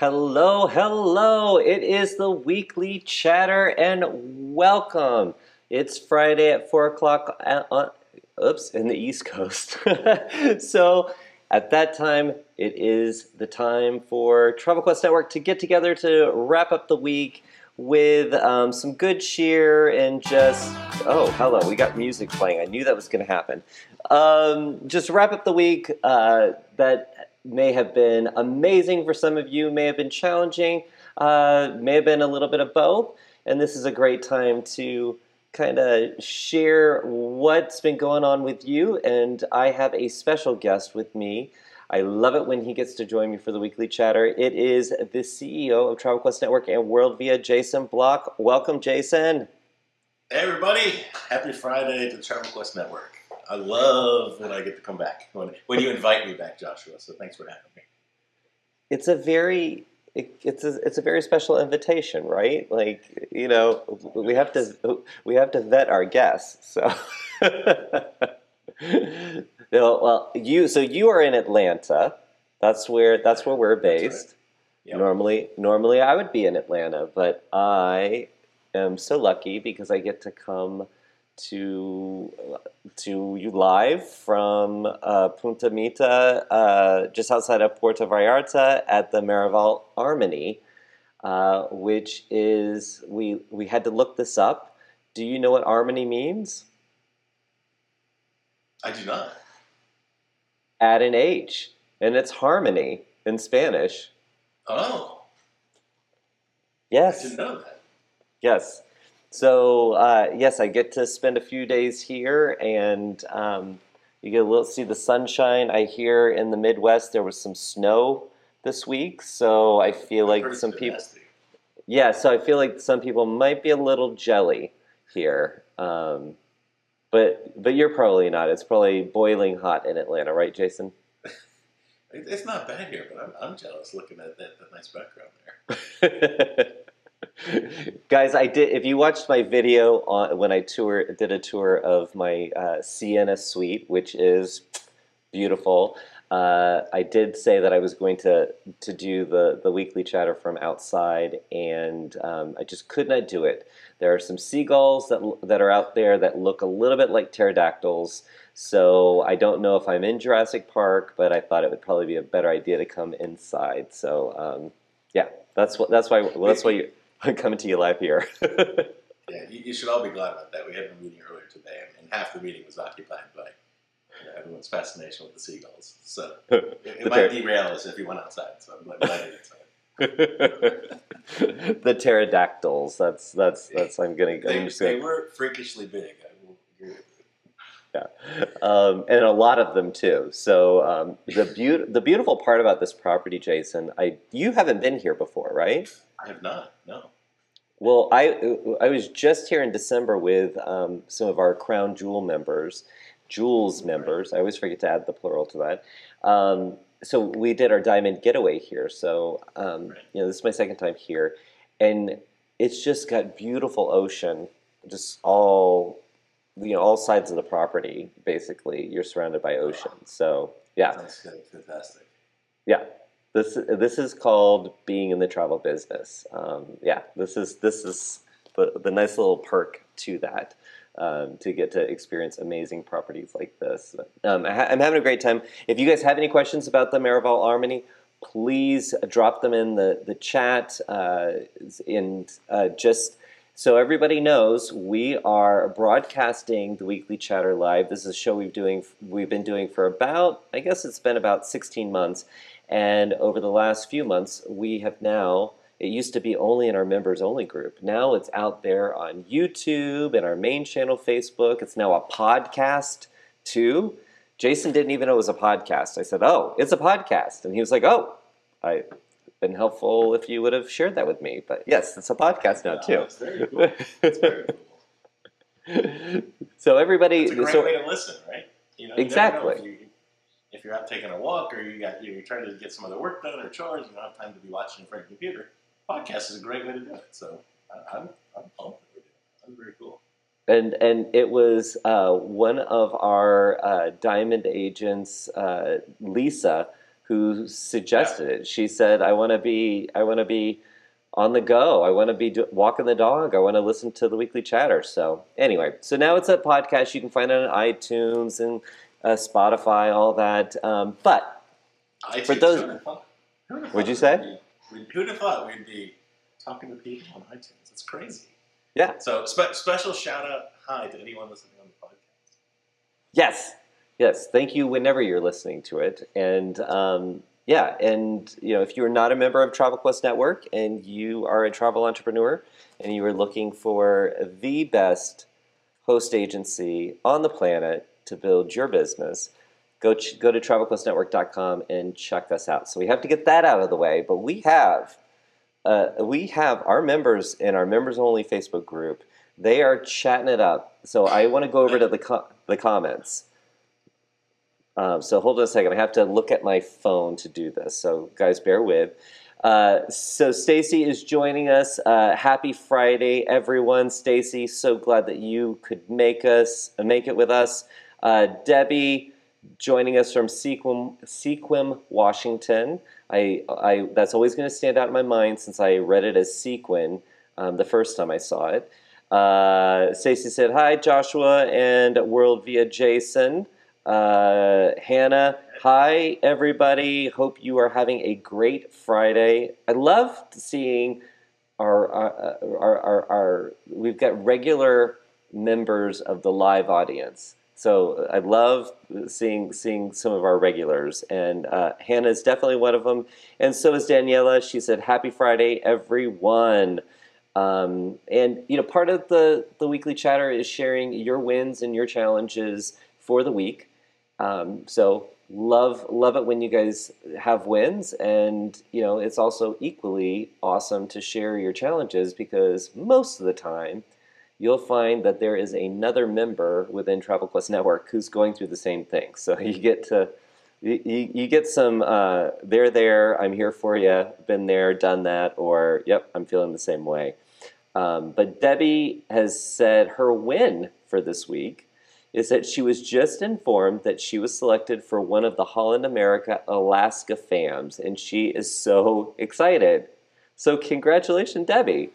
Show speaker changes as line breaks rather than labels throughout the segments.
Hello, hello. It is the weekly chatter and welcome. It's Friday at 4 o'clock oops, in the East Coast. so at that time, it is the time for Travel Quest Network to get together to wrap up the week with um, some good cheer and just, oh, hello, we got music playing. I knew that was going to happen. Um, just wrap up the week uh, that may have been amazing for some of you, may have been challenging, uh, may have been a little bit of both. And this is a great time to kind of share what's been going on with you. And I have a special guest with me. I love it when he gets to join me for the weekly chatter. It is the CEO of Travel Quest Network and World Via, Jason Block. Welcome, Jason.
Hey, everybody. Happy Friday to the Travel Quest Network. I love when I get to come back, when, when you invite me back, Joshua. So thanks for having me.
It's a very it, it's a, it's a very special invitation, right? Like you know, we have to we have to vet our guests. So, no, well, you so you are in Atlanta. That's where that's where we're based. Right. Yep. Normally, normally I would be in Atlanta, but I am so lucky because I get to come to to you live from uh, Punta Mita, uh, just outside of Puerto Vallarta, at the Miraval Armony, uh, which is we we had to look this up. Do you know what Armony means?
I do not.
Add an H, and it's harmony in Spanish.
Oh.
Yes.
I didn't know that.
Yes. So uh, yes, I get to spend a few days here, and um, you get a little see the sunshine. I hear in the Midwest there was some snow this week, so I feel like some people. Yeah, so I feel like some people might be a little jelly here, um, but but you're probably not. It's probably boiling hot in Atlanta, right, Jason?
it's not bad here, but I'm, I'm jealous looking at that, that nice background there.
Guys, I did. If you watched my video on when I tour did a tour of my uh, Sienna suite, which is beautiful, uh, I did say that I was going to to do the the weekly chatter from outside, and um, I just could not do it. There are some seagulls that that are out there that look a little bit like pterodactyls. So I don't know if I'm in Jurassic Park, but I thought it would probably be a better idea to come inside. So um, yeah, that's what that's why that's why you coming to you live here.
yeah, you, you, should all be glad about that. We had a meeting earlier today, and half the meeting was occupied by you know, everyone's fascination with the seagulls. So it, it might derail us if you went outside. So I'm glad you inside.
the pterodactyls. That's that's that's. I'm gonna.
They,
I'm
they gonna, were freakishly big.
Yeah, um, and a lot of them too. So um, the be- the beautiful part about this property, Jason, I you haven't been here before, right?
I have not. No.
Well, I I was just here in December with um, some of our Crown Jewel members, Jewels members. I always forget to add the plural to that. Um, so we did our diamond getaway here. So um, right. you know, this is my second time here, and it's just got beautiful ocean, just all you know, all sides of the property. Basically, you're surrounded by ocean. So yeah,
that's good. fantastic.
Yeah, this this is called being in the travel business. Um, yeah, this is this is the, the nice little perk to that. Um, to get to experience amazing properties like this. Um, I am having a great time. If you guys have any questions about the Miraval Armony, please drop them in the, the chat uh, and uh, just so everybody knows we are broadcasting the weekly chatter live. This is a show we've doing we've been doing for about I guess it's been about 16 months and over the last few months, we have now, it used to be only in our members only group. Now it's out there on YouTube and our main channel, Facebook. It's now a podcast too. Jason didn't even know it was a podcast. I said, Oh, it's a podcast. And he was like, Oh, I been helpful if you would have shared that with me. But yes, it's a podcast now too.
Very cool.
Cool. so everybody,
it's a great
so,
way to listen, right?
You know, exactly
if you're out taking a walk or you got you're trying to get some other work done or chores, you don't have time to be watching in front of your computer. Podcast is a great way to do it. So I'm I'm pumped. That's very cool.
And and it was uh, one of our uh, diamond agents, uh, Lisa, who suggested it. She said, "I want to be, I want to be on the go. I want to be do- walking the dog. I want to listen to the weekly chatter." So anyway, so now it's a podcast. You can find it on iTunes and uh, Spotify, all that. Um, but
iTunes,
For those-
who'd thought- who'd
you say?
we'd be- Who'd have thought we'd be talking to people on iTunes? It's crazy.
Yeah.
So spe- special shout out, hi to anyone listening on the podcast.
Yes, yes. Thank you whenever you're listening to it. And um, yeah, and you know, if you are not a member of Travel Quest Network and you are a travel entrepreneur and you are looking for the best host agency on the planet to build your business, go ch- go to travelquestnetwork.com and check us out. So we have to get that out of the way, but we have uh, we have our members in our members only Facebook group. They are chatting it up. So I want to go over to the co- the comments. Um, so hold on a second. I have to look at my phone to do this. So guys, bear with. Uh, so Stacy is joining us. Uh, happy Friday, everyone! Stacy, so glad that you could make us make it with us. Uh, Debbie joining us from Sequim, Sequim, Washington. I, I that's always going to stand out in my mind since I read it as Sequin um, the first time I saw it. Uh, Stacy said, "Hi, Joshua and World via Jason." Uh, Hannah, hi everybody. Hope you are having a great Friday. I love seeing our our, our, our, our we've got regular members of the live audience. So I love seeing seeing some of our regulars, and uh, Hannah is definitely one of them, and so is Daniela. She said, "Happy Friday, everyone." Um, and you know, part of the the weekly chatter is sharing your wins and your challenges for the week. Um, so love love it when you guys have wins, and you know, it's also equally awesome to share your challenges because most of the time you'll find that there is another member within Travel Quest Network who's going through the same thing. So you get to you you get some uh, they're there, I'm here for you, been there, done that, or yep, I'm feeling the same way. Um, but Debbie has said her win for this week is that she was just informed that she was selected for one of the Holland America Alaska FAMs, and she is so excited. So congratulations, Debbie.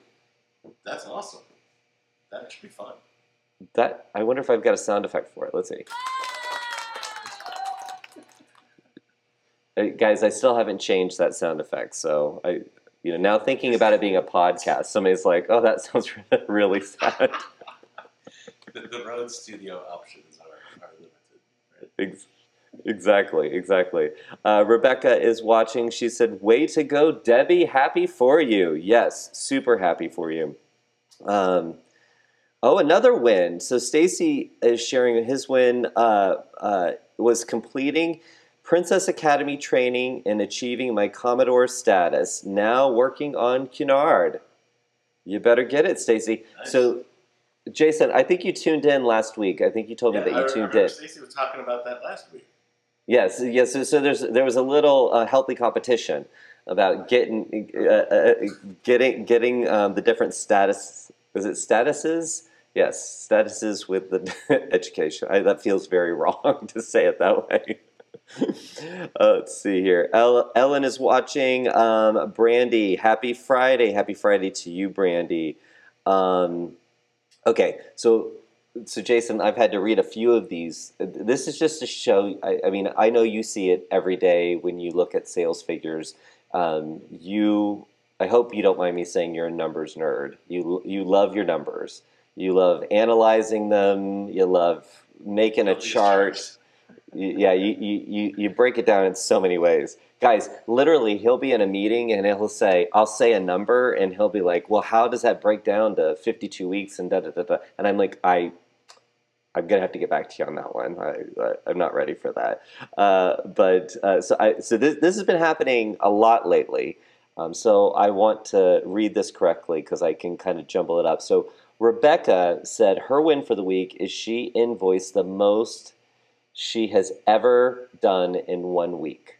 That's awesome. That should be fun.
That I wonder if I've got a sound effect for it. Let's see. Uh, guys, I still haven't changed that sound effect, so I, you know, now thinking about it being a podcast, somebody's like, "Oh, that sounds really sad."
The, the Rode Studio options are, are limited.
Ex- Exactly, exactly. Uh, Rebecca is watching. She said, "Way to go, Debbie! Happy for you. Yes, super happy for you." Um, oh, another win. So Stacy is sharing his win. Uh, uh, was completing Princess Academy training and achieving my Commodore status. Now working on Cunard. You better get it, Stacy.
Nice.
So, Jason, I think you tuned in last week. I think you told
Yeah,
me that
I
you tuned
remember
in.
Stacy was talking about that last week.
Yes, yes. So, so there's there was a little uh, healthy competition about getting uh, uh, getting getting um, the different status. Is it statuses? Yes, statuses with the education. I, that feels very wrong to say it that way. uh, let's see here. El- Ellen is watching. Um, Brandy, happy Friday. Happy Friday to you, Brandy. Um, okay, so so Jason, I've had to read a few of these. This is just to show. I, I mean, I know you see it every day when you look at sales figures. Um, you, I hope you don't mind me saying you're a numbers nerd. You you love your numbers. You love analyzing them. You love making a chart. Yeah, you, you, you, break it down in so many ways. Guys, literally, he'll be in a meeting and he'll say, I'll say a number, and he'll be like, Well, how does that break down to 52 weeks? And da da da da. And I'm like, I, I'm gonna have to get back to you on that one. I, I'm not ready for that. Uh, but uh, so I, so this, this has been happening a lot lately. Um, so I want to read this correctly because I can kind of jumble it up. So Rebecca said her win for the week is she invoiced the most she has ever done in one week.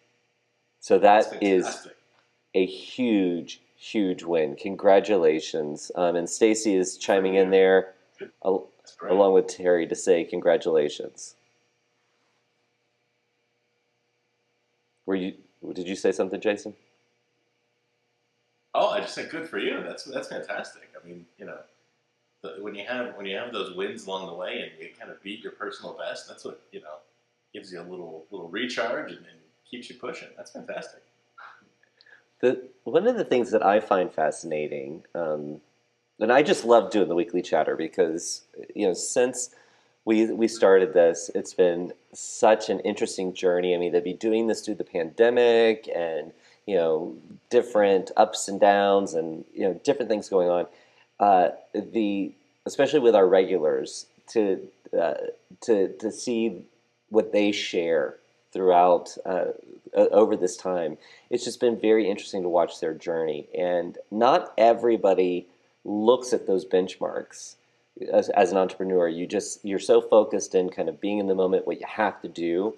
So
That's
a huge, huge win. Congratulations! Um, and Stacy is chiming in there al- along with Terry to say congratulations. Were you Did you say something, Jason?
Oh, I just said good for you. That's that's fantastic. I mean, you know, when you have when you have those wins along the way and you kind of beat your personal best, that's what you know gives you a little little recharge and, and keeps you pushing. That's fantastic.
The one of the things that I find fascinating, um, and I just love doing the weekly chatter because you know since we we started this, it's been such an interesting journey. I mean, they'd be doing this through the pandemic and you know different ups and downs and you know different things going on. Uh, the especially with our regulars to uh, to to see what they share throughout uh, over this time. It's just been very interesting to watch their journey, and not everybody looks at those benchmarks. As, as an entrepreneur, you just you're so focused in kind of being in the moment, what you have to do,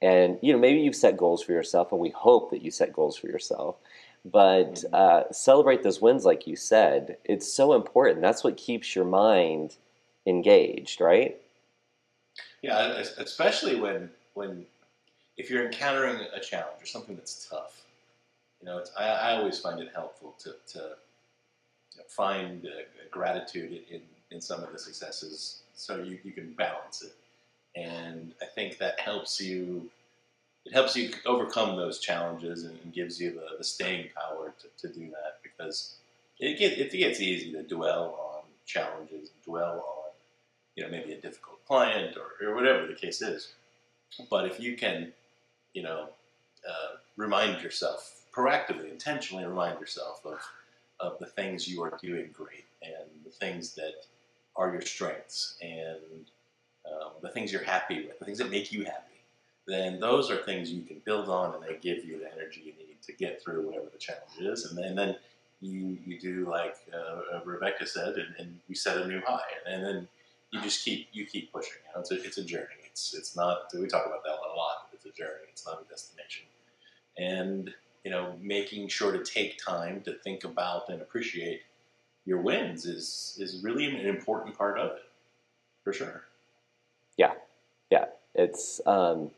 and you know maybe you've set goals for yourself, and we hope that you set goals for yourself. But uh, celebrate those wins, like you said. It's so important. That's what keeps your mind engaged, right?
Yeah, especially when when if you're encountering a challenge or something that's tough, you know, I, I, always find it helpful to, to you know, find uh, gratitude in, in some of the successes so you, you can balance it. And I think that helps you, it helps you overcome those challenges and, and gives you the, the staying power to, to do that because it, get, it gets easy to dwell on challenges, dwell on, you know, maybe a difficult client or, or whatever the case is. But if you can you know, uh, remind yourself proactively, intentionally remind yourself of of the things you are doing great and the things that are your strengths and um, the things you're happy with, the things that make you happy. Then those are things you can build on, and they give you the energy you need to get through whatever the challenge is. And then, and then you you do like uh, Rebecca said, and, and you set a new high, and, and then you just keep you keep pushing. You know, it's a it's a journey. It's it's not. We talk about that a lot. It's a journey. It's not a destination. And you know, making sure to take time to think about and appreciate your wins is is really an important part of it, for sure.
Yeah, yeah. It's um,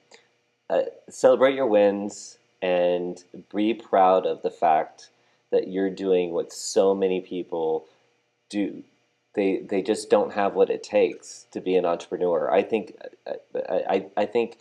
uh, celebrate your wins and be proud of the fact that you're doing what so many people do they they just don't have what it takes to be an entrepreneur. I think I, I think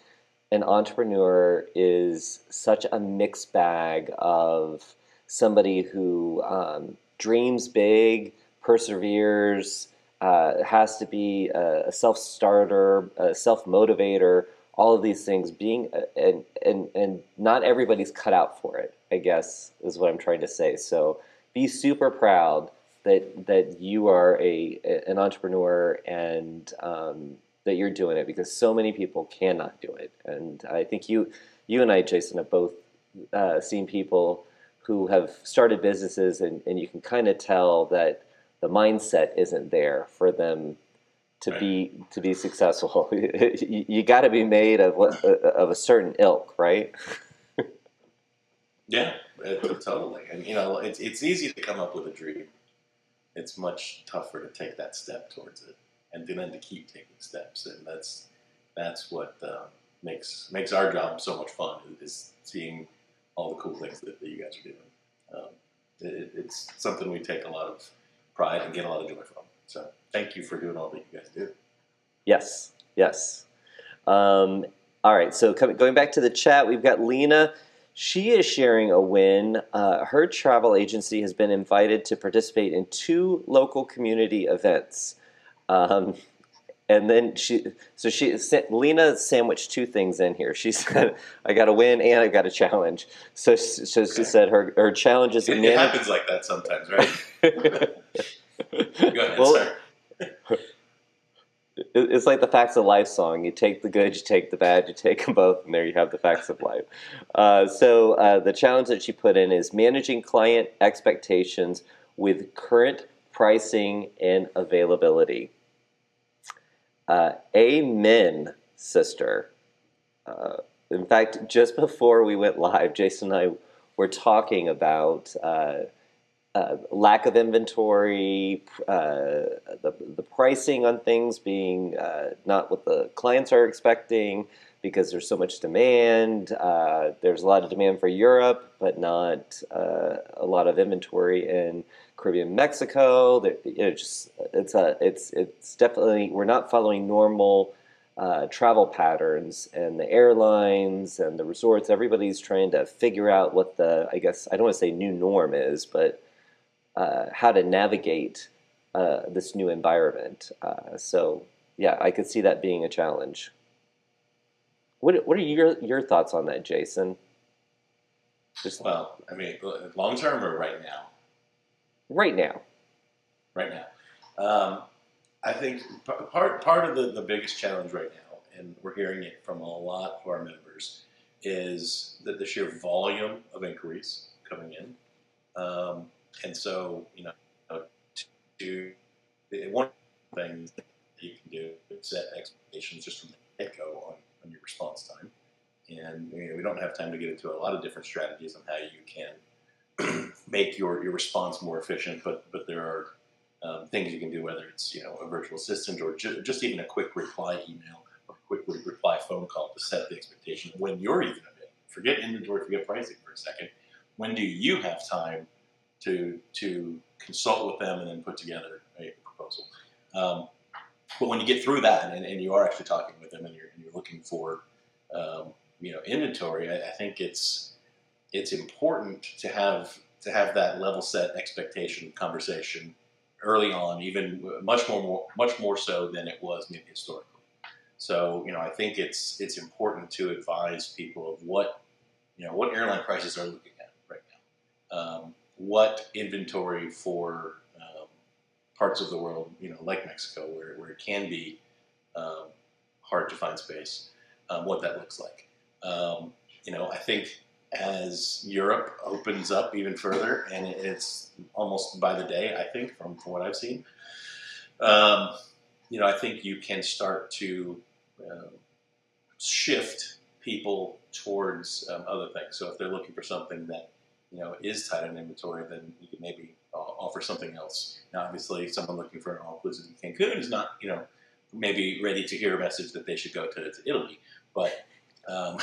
an entrepreneur is such a mixed bag of somebody who um, dreams big, perseveres, uh, has to be a, self starter, a self motivator. All of these things being and and and not everybody's cut out for it. I guess is what I'm trying to say. So be super proud that that you are a an entrepreneur and um, that you're doing it because so many people cannot do it. And I think you you and I, Jason, have both uh, seen people who have started businesses, and, and you can kind of tell that the mindset isn't there for them to right. be to be successful. you, you got to be made of what, of a certain ilk, right?
yeah, totally. And you know, it's it's easy to come up with a dream it's much tougher to take that step towards it, and then to keep taking steps. And that's that's what uh, makes makes our job so much fun is seeing all the cool things that, that you guys are doing. Um, it, it's something we take a lot of pride and get a lot of joy from. So thank you for doing all that you guys do.
Yes, yes. Um, all right, so coming, going back to the chat, we've got Lena. She is sharing a win. Uh, her travel agency has been invited to participate in two local community events. Um, and then she, so she, Lena sandwiched two things in here. She said, "I got a win and I got a challenge." So, so okay. she said her her challenge is.
It, it happens like that sometimes, right? Ahead, well, sir
it's like the facts of life song. You take the good, you take the bad, you take them both, and there you have the facts of life. Uh, so uh, the challenge that she put in is managing client expectations with current pricing and availability. Uh, amen, sister. Uh, in fact, just before we went live, Jason and I were talking about uh, uh, lack of inventory, uh, the, the pricing on things being uh, not what the clients are expecting, because there's so much demand. Uh, there's a lot of demand for Europe, but not uh, a lot of inventory in Caribbean Mexico. There, just it's a it's it's definitely we're not following normal uh, travel patterns, and the airlines and the resorts. Everybody's trying to figure out what the I guess I don't want to say new norm is, but uh, how to navigate uh, this new environment. Uh, so yeah, I could see that being a challenge. What What are your your thoughts on that, Jason?
Just well, I mean, long term or right now?
Right now.
Right now. Um, I think part part of the, the biggest challenge right now, and we're hearing it from a lot of our members, is that the sheer volume of inquiries coming in. Um, and so, you know, to, to one thing that you can do is set expectations just from the get go on, on your response time. And you know, we don't have time to get into a lot of different strategies on how you can make your, your response more efficient, but but there are um, things you can do, whether it's you know a virtual assistant or ju- just even a quick reply email or quick reply phone call to set the expectation when you're even available. Forget inventory, forget pricing for a second. When do you have time to to consult with them and then put together a proposal? Um, but when you get through that and, and, you are actually talking with them and you're, and you're looking for um, you know inventory, I, I think it's it's important to have to have that level set expectation conversation early on, even much more, more much more so than it was maybe historically. So you know, I think it's it's important to advise people of what you know what airline prices are looking at right now, um, what inventory for um, parts of the world, you know, like Mexico, where, where it can be um, hard to find space, um, what that looks like. Um, you know, I think as Europe opens up even further, and it's almost by the day, I think, from, from what I've seen. Um, you know, I think you can start to uh, shift people towards um, other things. So if they're looking for something that you know is tight on inventory, then you can maybe uh, offer something else. Now, obviously, someone looking for an all-inclusive in Cancun is not, you know, maybe ready to hear a message that they should go to, to Italy, but um,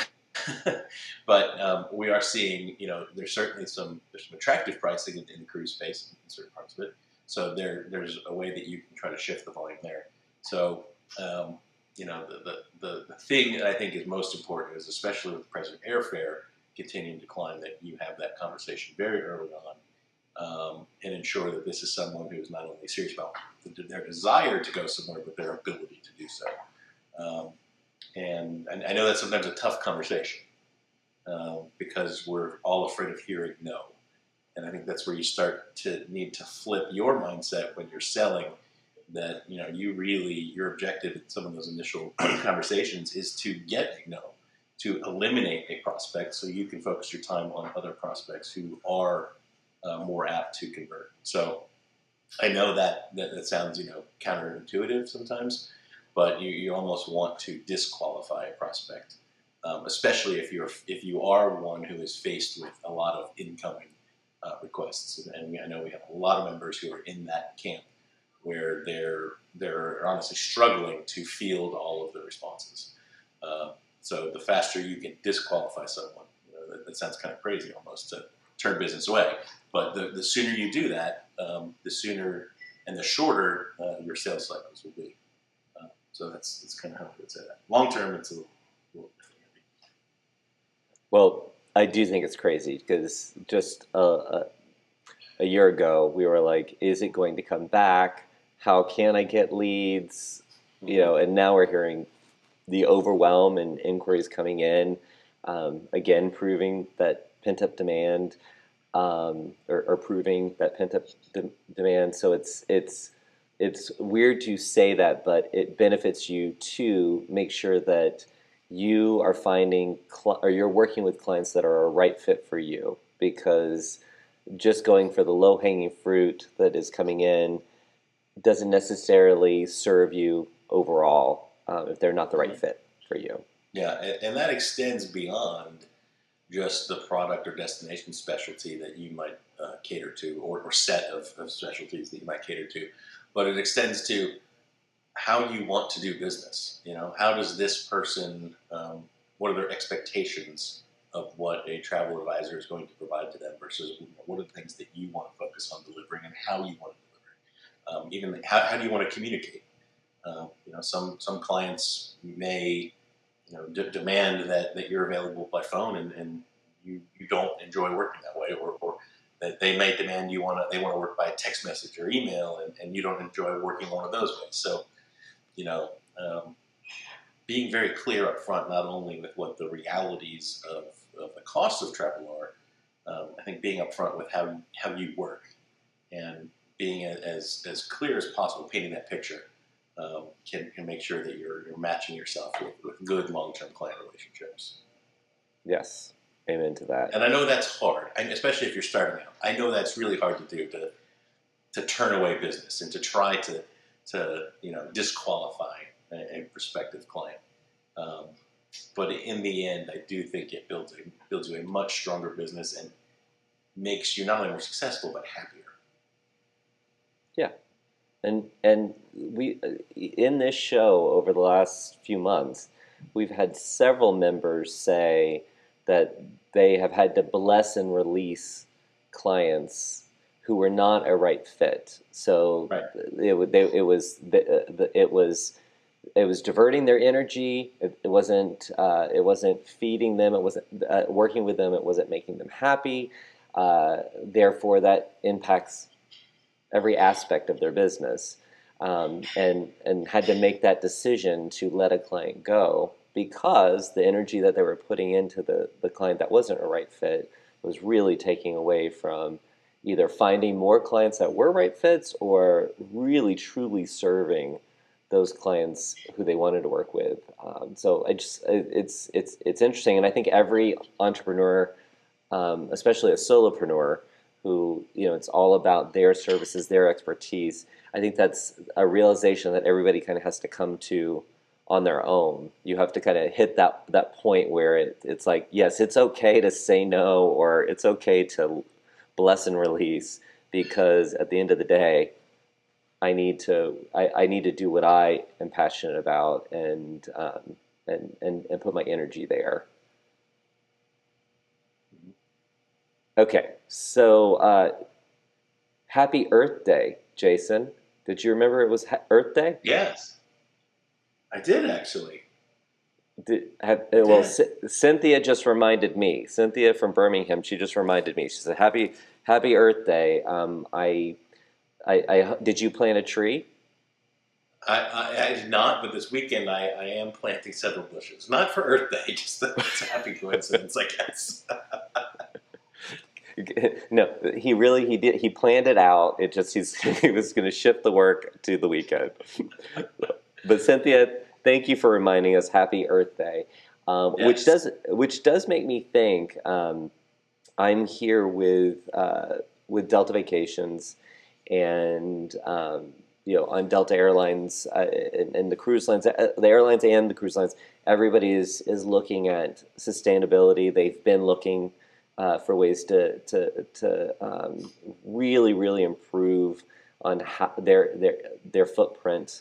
but um, we are seeing, you know, there's certainly some there's some attractive pricing in, in, the cruise space in certain parts of it. So there there's a way that you can try to shift the volume there. So um, you know, the, the, the, thing that I think is most important is, especially with the of airfare continuing to climb, that you have that conversation very early on um, and ensure that this is someone who is not only serious about their desire to go somewhere, but their ability to do so. Um, and, and I know that's sometimes a tough conversation uh, because we're all afraid of hearing no. And I think that's where you start to need to flip your mindset when you're selling that, you know, you really, your objective in some of those initial conversations is to get a no, to eliminate a prospect so you can focus your time on other prospects who are uh, more apt to convert. So I know that, that that sounds, you know, counterintuitive sometimes, but you, you almost want to disqualify a prospect, um, especially if you're if you are one who is faced with a lot of incoming uh, requests. And I know we have a lot of members who are in that camp where they're they're honestly struggling to field all of the responses. Uh, so the faster you can disqualify someone, you know, that, that, sounds kind of crazy almost to turn business away. But the, the sooner you do that, um, the sooner and the shorter uh, your sales cycles will be. So that's that's kind of how I would say that. Long term, it's a little, little.
Well, I do think it's crazy because just a, a, a, year ago we were like, is it going to come back? How can I get leads? You know, and now we're hearing the overwhelm and inquiries coming in. Um, again, proving that pent up demand, um, or, or, proving that pent up de- demand. So it's it's it's weird to say that, but it benefits you to make sure that you are finding cl- or you're working with clients that are a right fit for you because just going for the low hanging fruit that is coming in doesn't necessarily serve you overall uh, if they're not the right fit for you.
Yeah, and that extends beyond just the product or destination specialty that you might uh, cater to or, or set of, of specialties that you might cater to but it extends to how you want to do business. You know, how does this person um, what are their expectations of what a travel advisor is going to provide to them versus what are the things that you want to focus on delivering and how you want to deliver. Um, even how, how do you want to communicate? Uh, you know, some some clients may you know d- demand that, that you're available by phone and, and you, you don't enjoy working that way or, or that they may demand you want to they want to work by text message or email and, and you don't enjoy working one of those ways. So you know um, being very clear up front not only with what the realities of, of the cost of travel are um, i think being upfront with how, how you work and being as, as clear as possible painting that picture um, can, can make sure that you're, you're matching yourself with, with good long-term client relationships
yes amen to that.
And I know that's hard, especially if you're starting out. I know that's really hard to do to to turn away business and to try to to you know disqualify a, a prospective client. Um, but in the end, I do think it builds a, builds you a much stronger business and makes you not only more successful but happier.
Yeah, and and we in this show over the last few months, we've had several members say that they have had to bless and release clients who were not a right fit. So
right.
it, they, it was it was it was diverting their energy. It, it wasn't uh, it wasn't feeding them. It wasn't uh, working with them. It wasn't making them happy. Uh, therefore, that impacts every aspect of their business. Um, and and had to make that decision to let a client go because the energy that they were putting into the, the client that wasn't a right fit was really taking away from either finding more clients that were right fits or really truly serving those clients who they wanted to work with. Um, so I just it's it's it's interesting, and I think every entrepreneur, um, especially a solopreneur, who you know it's all about their services, their expertise. I think that's a realization that everybody kind of has to come to on their own. You have to kind of hit that that point where it, it's like, yes, it's okay to say no, or it's okay to bless and release, because at the end of the day, I need to I, I need to do what I am passionate about and um, and, and and put my energy there. Okay, so uh, happy Earth Day, Jason. Did you remember it was Earth Day?
Yes. I did actually.
Did, have, uh, well, C- Cynthia just reminded me. Cynthia from Birmingham. She just reminded me. She said, "Happy Happy Earth Day." Um, I, I, I, did you plant a tree?
I, I, I, did not, but this weekend I, I am planting several bushes. Not for Earth Day, just it's a happy coincidence, I guess.
no, he really he did he planned it out. It just he's he was going to shift the work to the weekend. But Cynthia, thank you for reminding us Happy Earth Day, um, yes. which does which does make me think. Um, I'm here with uh, with Delta Vacations, and um, you know on Delta Airlines uh, and, and, the cruise lines, uh, the airlines and the cruise lines. Everybody is is looking at sustainability. They've been looking uh, for ways to to to um, really really improve on how their their their footprint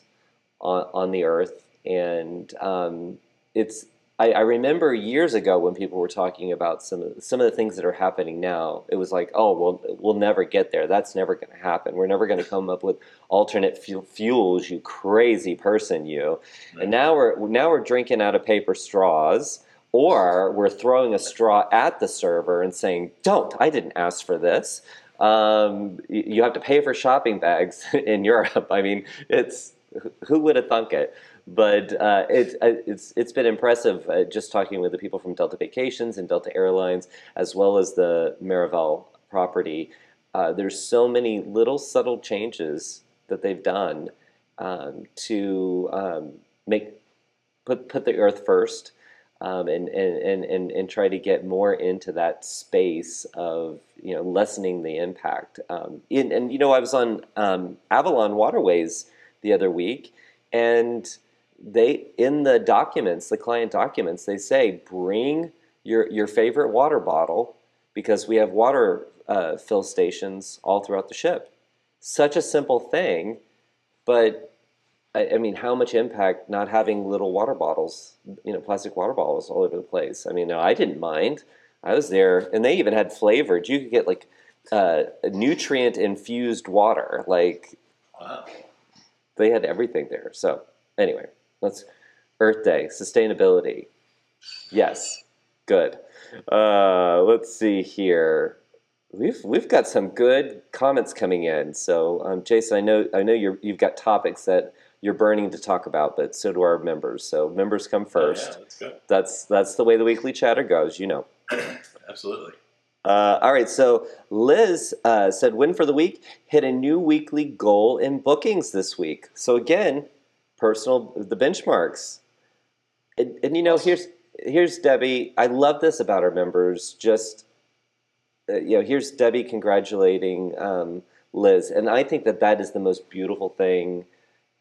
on, on the earth. And um, it's I, I, remember years ago when people were talking about some of, some of the things that are happening now. It was like, oh, well, we'll never get there. That's never going to happen. We're never going to come up with alternate fu- fuels. You crazy person, you. Right. And now we're now we're drinking out of paper straws, or we're throwing a straw at the server and saying, "Don't! I didn't ask for this." Um, you have to pay for shopping bags in Europe. I mean, it's who would have thunk it? But uh, it's uh, it's it's been impressive uh, just talking with the people from Delta Vacations and Delta Airlines, as well as the Miraval property. Uh, there's so many little subtle changes that they've done um, to um, make put put the Earth first. Um, and, and, and, and try to get more into that space of you know lessening the impact. Um, and you know, I was on um, Avalon Waterways the other week, and they in the documents, the client documents, they say bring your your favorite water bottle because we have water uh, fill stations all throughout the ship. Such a simple thing, but I, I mean, how much impact not having little water bottles, you know, plastic water bottles all over the place. I mean, no, I didn't mind. I was there, and they even had flavored. You could get like uh, nutrient infused water. Like
Wow.
they had everything there. So anyway, let's Earth Day sustainability. Yes, good. Uh, let's see here. We've we've got some good comments coming in. So um, Jason, I know I know you're you've got topics that you're burning to talk about, but so do our members. So members come first.
Oh, yeah, that's good.
That's that's the way the weekly chatter goes. You know.
Absolutely.
Uh, all right, so Liz uh, said win for the week, hit a new weekly goal in bookings this week. So again, personal the benchmarks, and, and you know here's here's Debbie. I love this about our members. Just uh, you know, here's Debbie congratulating um, Liz, and I think that that is the most beautiful thing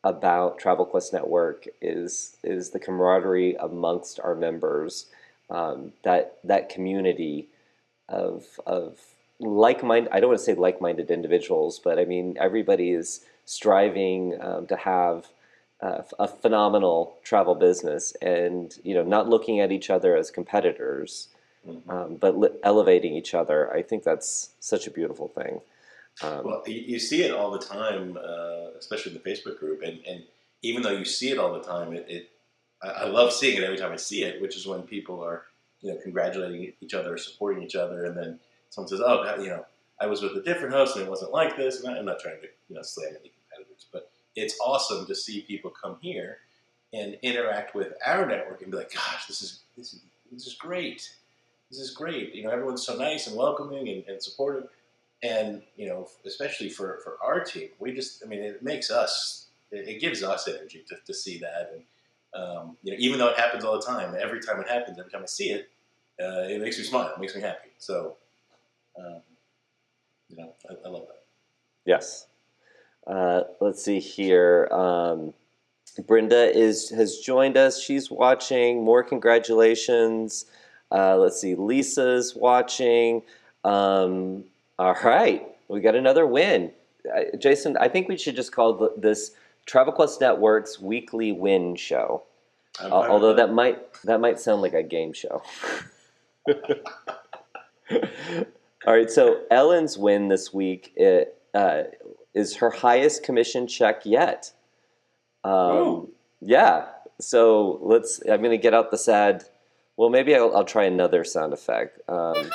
about Travel Quest Network is is the camaraderie amongst our members. Um, that that community of of like mind I don't want to say like minded individuals, but I mean everybody is striving um, to have uh, a phenomenal travel business, and you know not looking at each other as competitors,
Mhm.
um, but li- elevating each other. I think that's such a beautiful thing. Um,
Well, you, see it all the time, uh, especially in the Facebook group, and, and even though you see it all the time, it, it I, I love seeing it every time I see it, which is when people are you know congratulating each other, supporting each other, and then someone says, "Oh, you know, I was with a different host and it wasn't like this." And I, I'm not trying to you know slam any competitors, but it's awesome to see people come here and interact with our network and be like, "Gosh, this is this is this is great." This is great. You know, everyone's so nice and welcoming and, and supportive and you know especially for for our team we just i mean it makes us it, it gives us energy to, to see that and um, you know even though it happens all the time every time it happens every time i see it uh, it makes me smile it makes me happy so um, you know I, I love that
Yes. Uh, let's see here. Um, Brenda is has joined us. She's watching. More congratulations. Uh, let's see. Lisa's watching. Um, all right, we got another win. Uh, Jason, I think we should just call th- this Travel Quest Network's weekly win show.
Fine
although that might that might sound like a game show. All right, so Ellen's win this week it, uh, is her highest commission check yet. Um, yeah, so let's. I'm going to get out the sad. Well, maybe I'll, I'll try another sound effect. Um,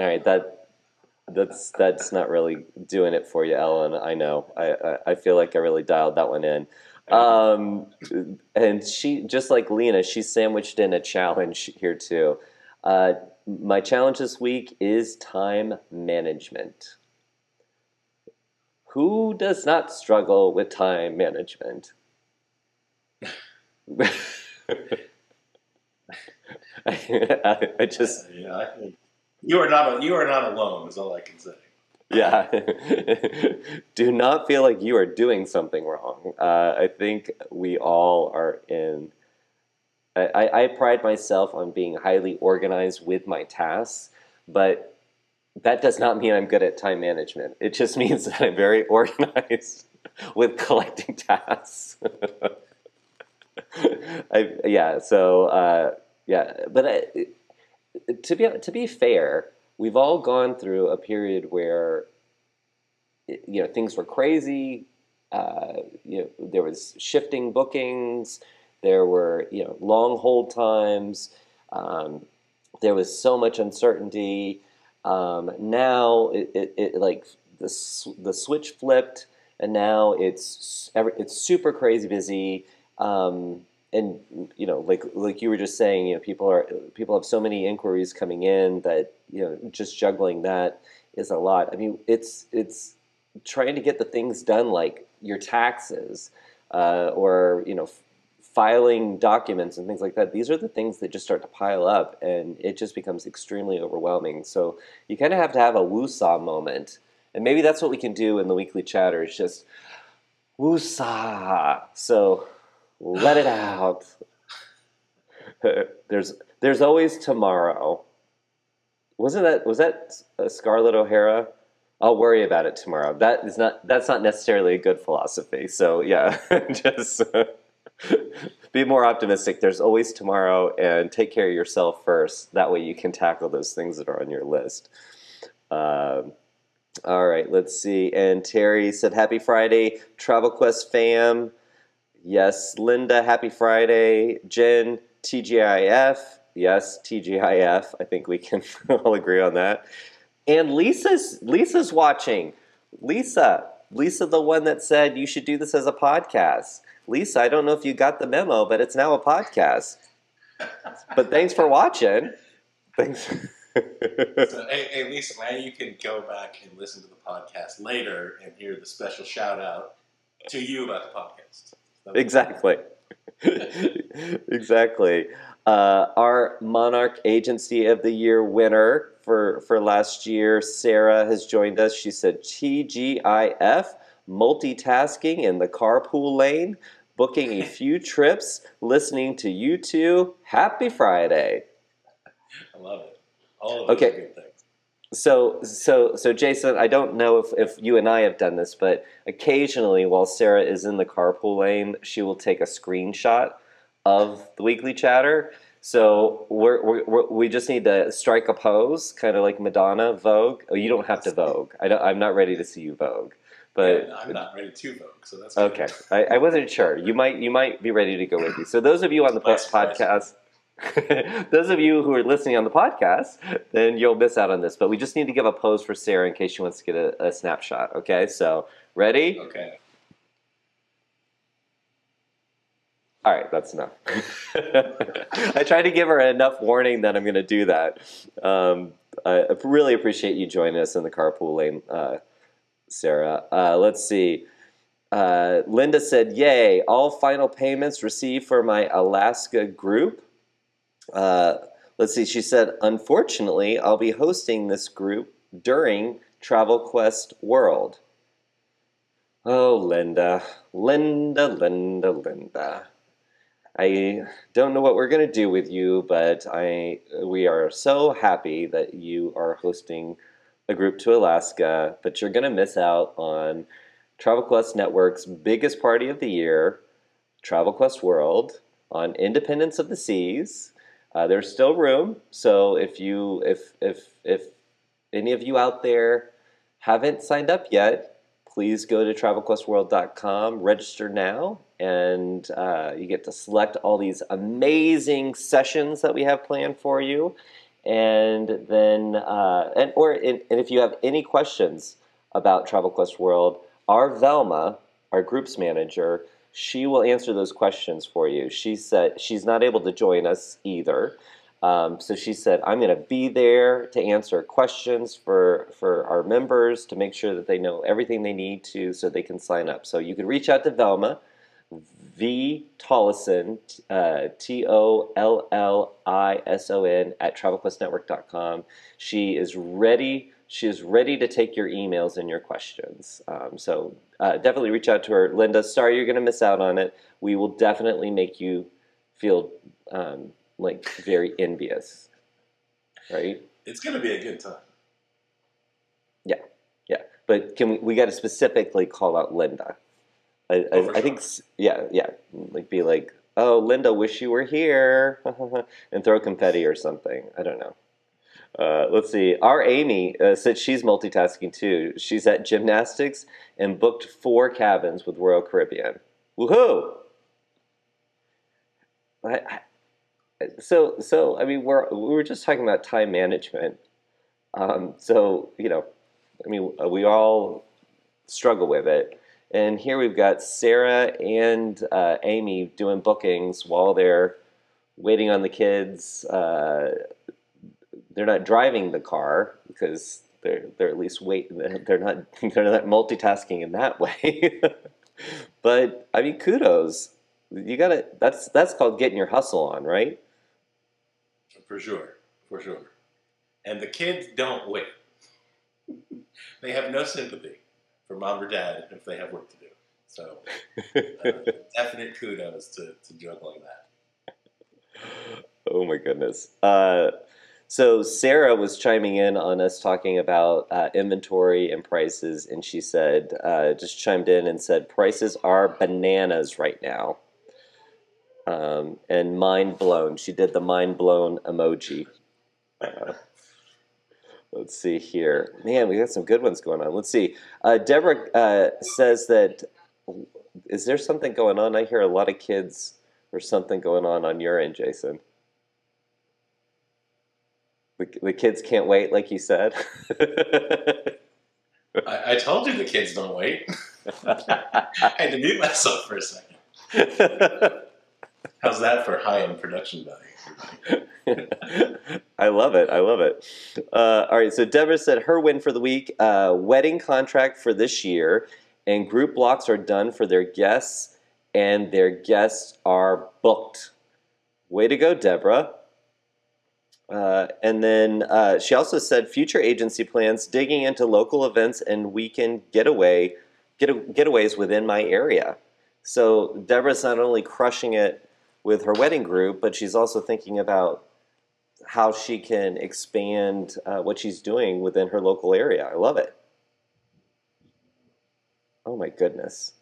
all right, that that's that's not really doing it for you, Ellen. I know. I I, I feel like I really dialed that one in. Um, and she, just like Lena, she's sandwiched in a challenge here too. Uh, my challenge this week is time management. Who does not struggle with time management? I, I just
yeah, I you are not you are not alone is all i can say.
Yeah. Do not feel like you are doing something wrong. Uh, i think we all are in I, I, pride myself on being highly organized with my tasks but that does not mean i'm good at time management. It just means that i'm very organized with collecting tasks. I, yeah so uh, yeah but I, to be to be fair, we've all gone through a period where you know things were crazy. Uh, you know, there was shifting bookings. There were you know long hold times. Um, there was so much uncertainty. Um, now it, it, it like the the switch flipped, and now it's it's super crazy busy. Um, and you know, like like you were just saying, you know, people are people have so many inquiries coming in that you know just juggling that is a lot. I mean, it's it's trying to get the things done like your taxes uh, or you know f- filing documents and things like that. These are the things that just start to pile up, and it just becomes extremely overwhelming. So you kind of have to have a woosah moment, and maybe that's what we can do in the weekly chatter. Is just woosah. So let it out. there's there's always tomorrow. Wasn't that was that uh, Scarlett O'Hara? I'll worry about it tomorrow. That is not that's not necessarily a good philosophy. So yeah, just be more optimistic. There's always tomorrow, and take care of yourself first. That way, you can tackle those things that are on your list. Um, all right, let's see. And Terry said, "Happy Friday, Travel Quest fam." Yes, Linda, happy Friday. Jen, TGIF. Yes, TGIF. I think we can all agree on that. And Lisa's Lisa's watching. Lisa, Lisa, the one that said you should do this as a podcast. Lisa, I don't know if you got the memo, but it's now a podcast. But thanks for watching. Thanks.
so, hey, hey, Lisa, now you can go back and listen to the podcast later and hear the special shout out to you about the podcast.
Exactly. exactly. Uh, our Monarch Agency of the Year winner for, for last year, Sarah, has joined us. She said TGIF, multitasking in the carpool lane, booking a few trips, listening to you two. Happy Friday.
I love it. All of okay.
So, so, so, Jason, I don't know if, if you and I have done this, but occasionally while Sarah is in the carpool lane, she will take a screenshot of the weekly chatter. So we're, we're, we're, we just need to strike a pose, kind of like Madonna, Vogue. Oh, you don't have to Vogue. I don't, I'm not ready to see you Vogue. But
yeah, I'm not ready to Vogue, so that's
okay. I, I, wasn't sure. You might you might be ready to go with me. So those of you on the podcast, those of you who are listening on the podcast, then you'll miss out on this. But we just need to give a pose for Sarah in case she wants to get a, a snapshot. Okay, so ready?
Okay.
All right, that's enough. I tried to give her enough warning that I'm going to do that. Um, I really appreciate you joining us in the carpool lane, uh, Sarah. Uh, let's see. Uh, Linda said, Yay, all final payments received for my Alaska group. Uh, let's see, she said, Unfortunately, I'll be hosting this group during Travel Quest World. Oh, Linda, Linda, Linda, Linda. I don't know what we're going to do with you, but I we are so happy that you are hosting a group to Alaska, but you're going to miss out on Travel Quest Network's biggest party of the year, Travel Quest World, on Independence of the Seas. Uh, there's still room, so if you if if if any of you out there haven't signed up yet, please go to travelquestworld.com, register now, and uh, you get to select all these amazing sessions that we have planned for you. And then, uh, and or in, and if you have any questions about Travel Quest World, our Velma, our groups manager, she will answer those questions for you. She said she's not able to join us either. Um, so she said, I'm going to be there to answer questions for, for our members to make sure that they know everything they need to so they can sign up. So you can reach out to Velma, V Tollison, uh, T O L L I S O N, at travelquestnetwork.com. She is ready. She is ready to take your emails and your questions. Um, so uh, definitely reach out to her. Linda, sorry you're going to miss out on it. We will definitely make you feel um, like very envious, right?
It's going to be a good time.
Yeah, yeah. But can we? We got to specifically call out Linda. I, oh, I, sure. I think, yeah, yeah. Like be like, oh, Linda, wish you were here, and throw confetti or something. I don't know. Uh, let's see. Our Amy uh, said she's multitasking too. She's at gymnastics and booked four cabins with Royal Caribbean. Woohoo! I, so so I mean we're we were just talking about time management. Um, so you know, I mean we all struggle with it, and here we've got Sarah and uh, Amy doing bookings while they're waiting on the kids. Uh, they're not driving the car because they're they're at least wait they're not they're not multitasking in that way. but I mean, kudos. You gotta that's that's called getting your hustle on, right?
For sure, for sure. And the kids don't wait. they have no sympathy for mom or dad if they have work to do. So, uh, definite kudos to, to juggling that.
Oh my goodness. Uh, So Sarah was chiming in on us talking about uh, inventory and prices, and she said, uh, just chimed in and said, prices are bananas right now. Um, and mind blown. She did the mind blown emoji. Uh, let's see here. Man, we got some good ones going on. Let's see. Uh, Deborah uh, says that, is there something going on? I hear a lot of kids or something going on on your end, Jason. The, the kids can't wait, like you said.
I, I told you the kids don't wait. I had to mute myself for a second. How's that for high end production value?
I love it. I love it. Uh, all right. So Deborah said her win for the week: uh, wedding contract for this year, and group blocks are done for their guests, and their guests are booked. Way to go, Deborah. Uh, and then uh, she also said future agency plans digging into local events and weekend getaway get, getaways within my area. So Deborah's not only crushing it with her wedding group, but she's also thinking about how she can expand uh, what she's doing within her local area. I love it. Oh my goodness.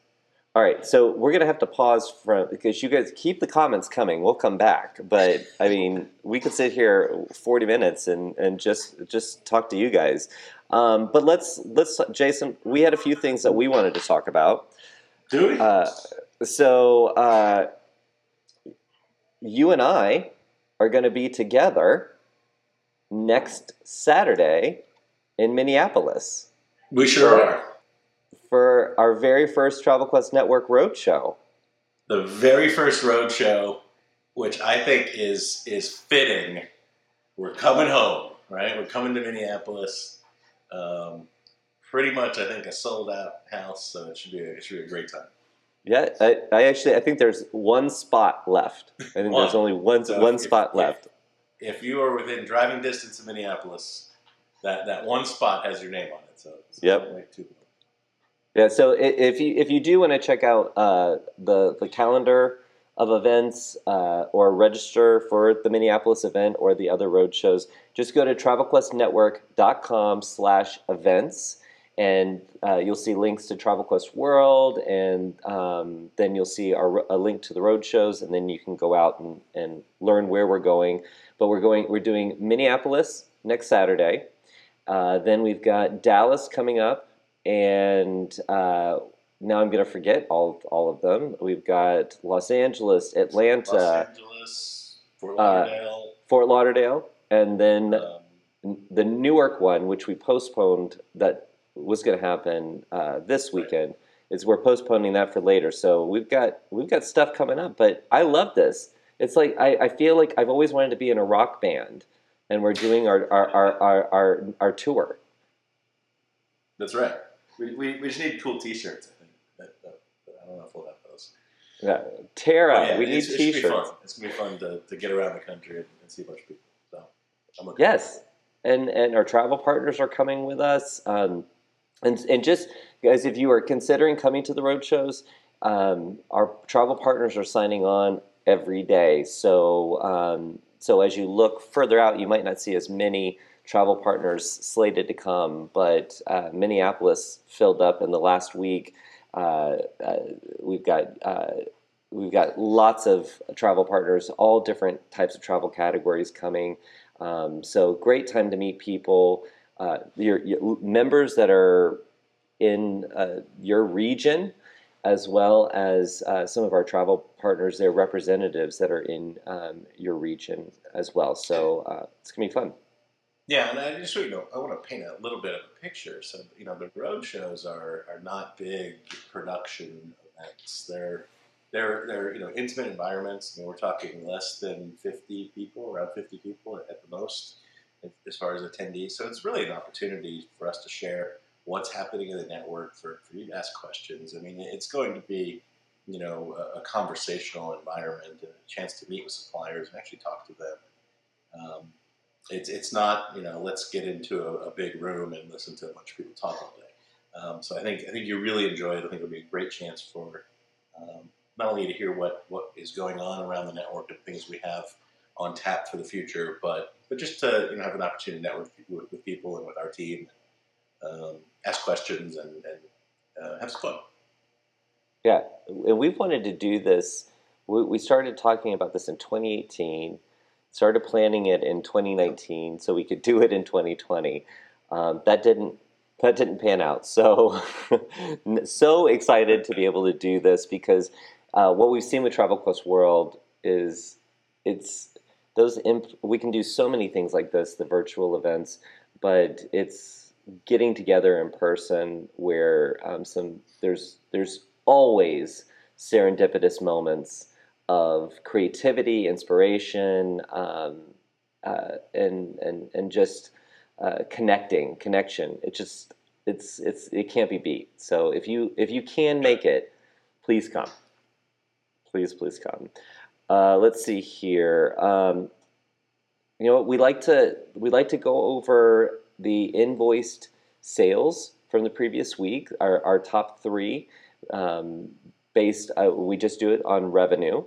All right, so we're gonna have to pause from because you guys keep the comments coming. We'll come back, but I mean, we could sit here forty minutes and and just just talk to you guys. Um, but let's let's Jason. We had a few things that we wanted to talk about.
Do we?
Uh, so uh, you and I are going to be together next Saturday in Minneapolis
we sure are.
For our very first Travel Quest Network Roadshow.
The very first roadshow, which I think is is fitting. We're coming home, right? We're coming to Minneapolis. Um, pretty much, I think a sold out house, so it should be a, it should be a great time.
Yeah, I, I actually I think there's one spot left. I think there's only one
So
one
if-
spot left.
If you are within driving distance of Minneapolis, that, that one spot has your name on it. So it's
Yep. Yeah, so if you if you do want to check out uh, the the calendar of events uh, or register for the Minneapolis event or the other road shows, just go to travelquestnetwork.com slash events and uh, you'll see links to TravelQuest World and um, then you'll see our, a link to the road shows and then you can go out and, and learn where we're going. But we're going we're doing Minneapolis next Saturday. Uh, then we've got Dallas coming up and uh, now I'm going to forget all all of them. We've got Los Angeles, Atlanta,
Los Angeles, Fort
uh,
Lauderdale.
Fort Lauderdale, and then
um,
the Newark one, which we postponed that was going to happen uh, this
Right.
weekend. Is we're postponing that for later. So we've got we've got stuff coming up. But I love this. It's like I, I feel like I've always wanted to be in a rock band, and we're doing our our our our, our, our tour.
that's right. We, we, we just need cool T-shirts. I think. That, that, I don't know if we'll have those.
Yeah, Tara,
But yeah,
we need
it's- it should be
T-shirts.
fun. It's gonna be fun to, to get around the country and, and see a bunch of people. So I'm looking.
Yes, and and our travel partners are coming with us. Um, and and just guys, if you are considering coming to the road shows, um, our travel partners are signing on every day. So um, so as you look further out, you might not see as many travel partners slated to come, but uh, Minneapolis filled up in the last week. Uh, uh, we've got. Uh, We've got lots of travel partners, all different types of travel categories coming. Um, so great time to meet people, uh, your, your members that are in uh, your region, as well as uh, some of our travel partners, their representatives that are in um, your region as well. So uh, it's gonna be fun.
Yeah, and I just you know, I want to paint a little bit of a picture. So you know, the road shows are, are not big production events. They're they're they're you know intimate environments. I mean, we're talking less than fifty people, around fifty people at the most, as far as attendees. So it's really an opportunity for us to share what's happening in the network, for, for you to ask questions. I mean, it's going to be you know a, a conversational environment and a chance to meet with suppliers and actually talk to them. Um, it's it's not you know let's get into a, a big room and listen to a bunch of people talk all day. Um, so I think I think you really enjoy it. I think it'll be a great chance for um, not only to hear what what is going on around the network and things we have on tap for the future, but but just to you know have an opportunity to network with, with people and with our team, um, ask questions and, and uh, have some fun.
Yeah, and we've wanted to do this. We, we started talking about this in 2018, started planning it in 2019, so we could do it in 2020. Um, that didn't that didn't pan out. So so excited to be able to do this because uh, what we've seen with Travel Quest World is it's those imp- we can do so many things like this, the virtual events, but it's getting together in person where um, some there's there's always serendipitous moments of creativity, inspiration, um, uh, and and and just uh, connecting, connection. It just it's it's it can't be beat. So if you if you can make it, please come. Please please come. Uh, let's see here. Um, you know, we like to we like to go over the invoiced sales from the previous week. Our, our top three, um, based uh, we just do it on revenue,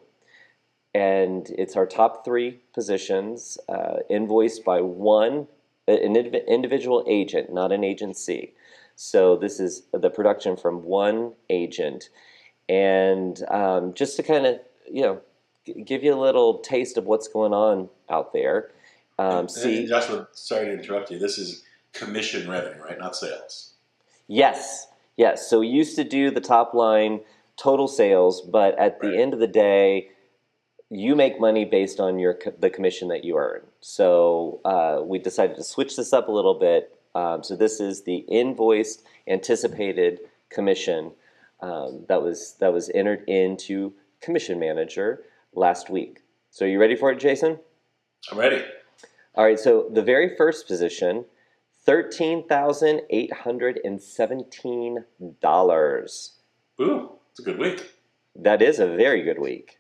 and it's our top three positions uh, invoiced by one an individual agent, not an agency. So this is the production from one agent, and um, just to kind of you know give you a little taste of what's going on out there. Um, see,
Joshua, sorry to interrupt you. This is commission revenue, right? Not sales.
Yes, yes. So we used to do the top line total sales, but at the end of the day, you make money based on your the commission that you earn. So uh, we decided to switch this up a little bit. Um, so this is the invoiced anticipated commission um, that was that was entered into Commission Manager last week. So are you ready for it, Jason?
I'm ready.
All right. So the very first position, thirteen thousand eight hundred and seventeen dollars.
Ooh, it's a good week.
That is a very good week.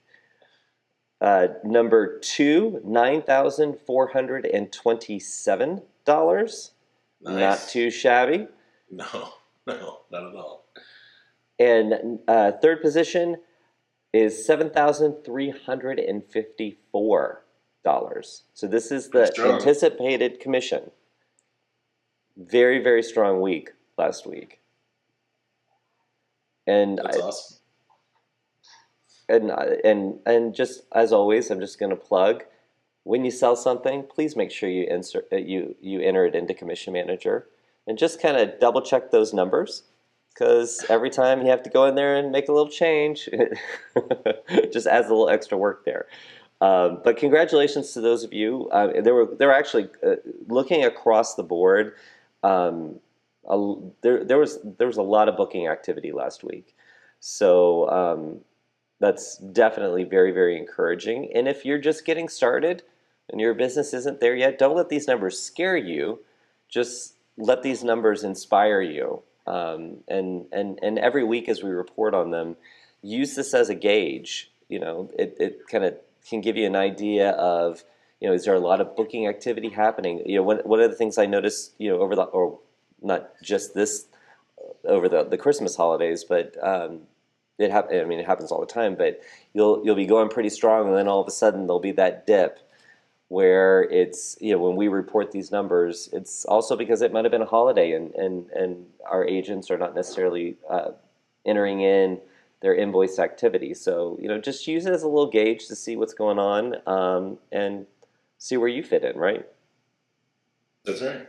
Uh, number two, nine thousand four hundred and twenty-seven dollars. Nice. Not too shabby.
No, no, not at all.
And uh, third position, is $7,354. So this is the anticipated commission. Very, very strong week last week. And
That's I, awesome.
And, and, and just as always, I'm just going to plug when you sell something, please make sure you insert uh, you you enter it into Commission Manager and just kind of double check those numbers because every time you have to go in there and make a little change, it just adds a little extra work there. Um, but congratulations to those of you. Uh, there were they were actually uh, looking across the board. Um, a, there there was there was a lot of booking activity last week, so um, that's definitely very very encouraging. And if you're just getting started and your business isn't there yet, don't let these numbers scare you. Just let these numbers inspire you um, and and and every week as we report on them, use this as a gauge. You know, it, it kind of can give you an idea of you know is there a lot of booking activity happening. You know, one one of the things I noticed you know over the or not just this over the the Christmas holidays, but um, it hap- I mean it happens all the time. But you'll you'll be going pretty strong, and then all of a sudden there'll be that dip where it's you know when we report these numbers, it's also because it might have been a holiday and and and our agents are not necessarily uh, entering in their invoice activity. So you know just use it as a little gauge to see what's going on um, and see where you fit in, right?
That's right.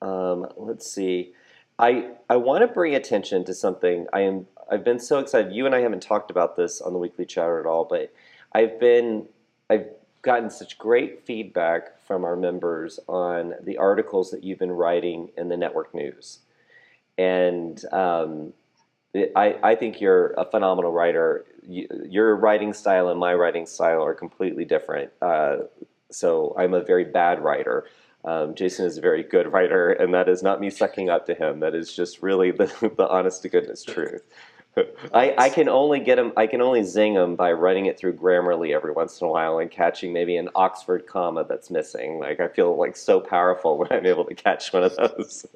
Um, let's see. I I want to bring attention to something. I am I've been so excited. You and I haven't talked about this on the weekly chatter at all, but I've been I've gotten such great feedback from our members on the articles that you've been writing in the network news. And um, I, I think you're a phenomenal writer. your writing style and my writing style are completely different. Uh, so I'm a very bad writer. Um, Jason is a very good writer, and that is not me sucking up to him. That is just really the, the honest to goodness truth. I, I can only get them. I can only zing them by running it through Grammarly every once in a while and catching maybe an Oxford comma that's missing. Like I feel like so powerful when I'm able to catch one of those.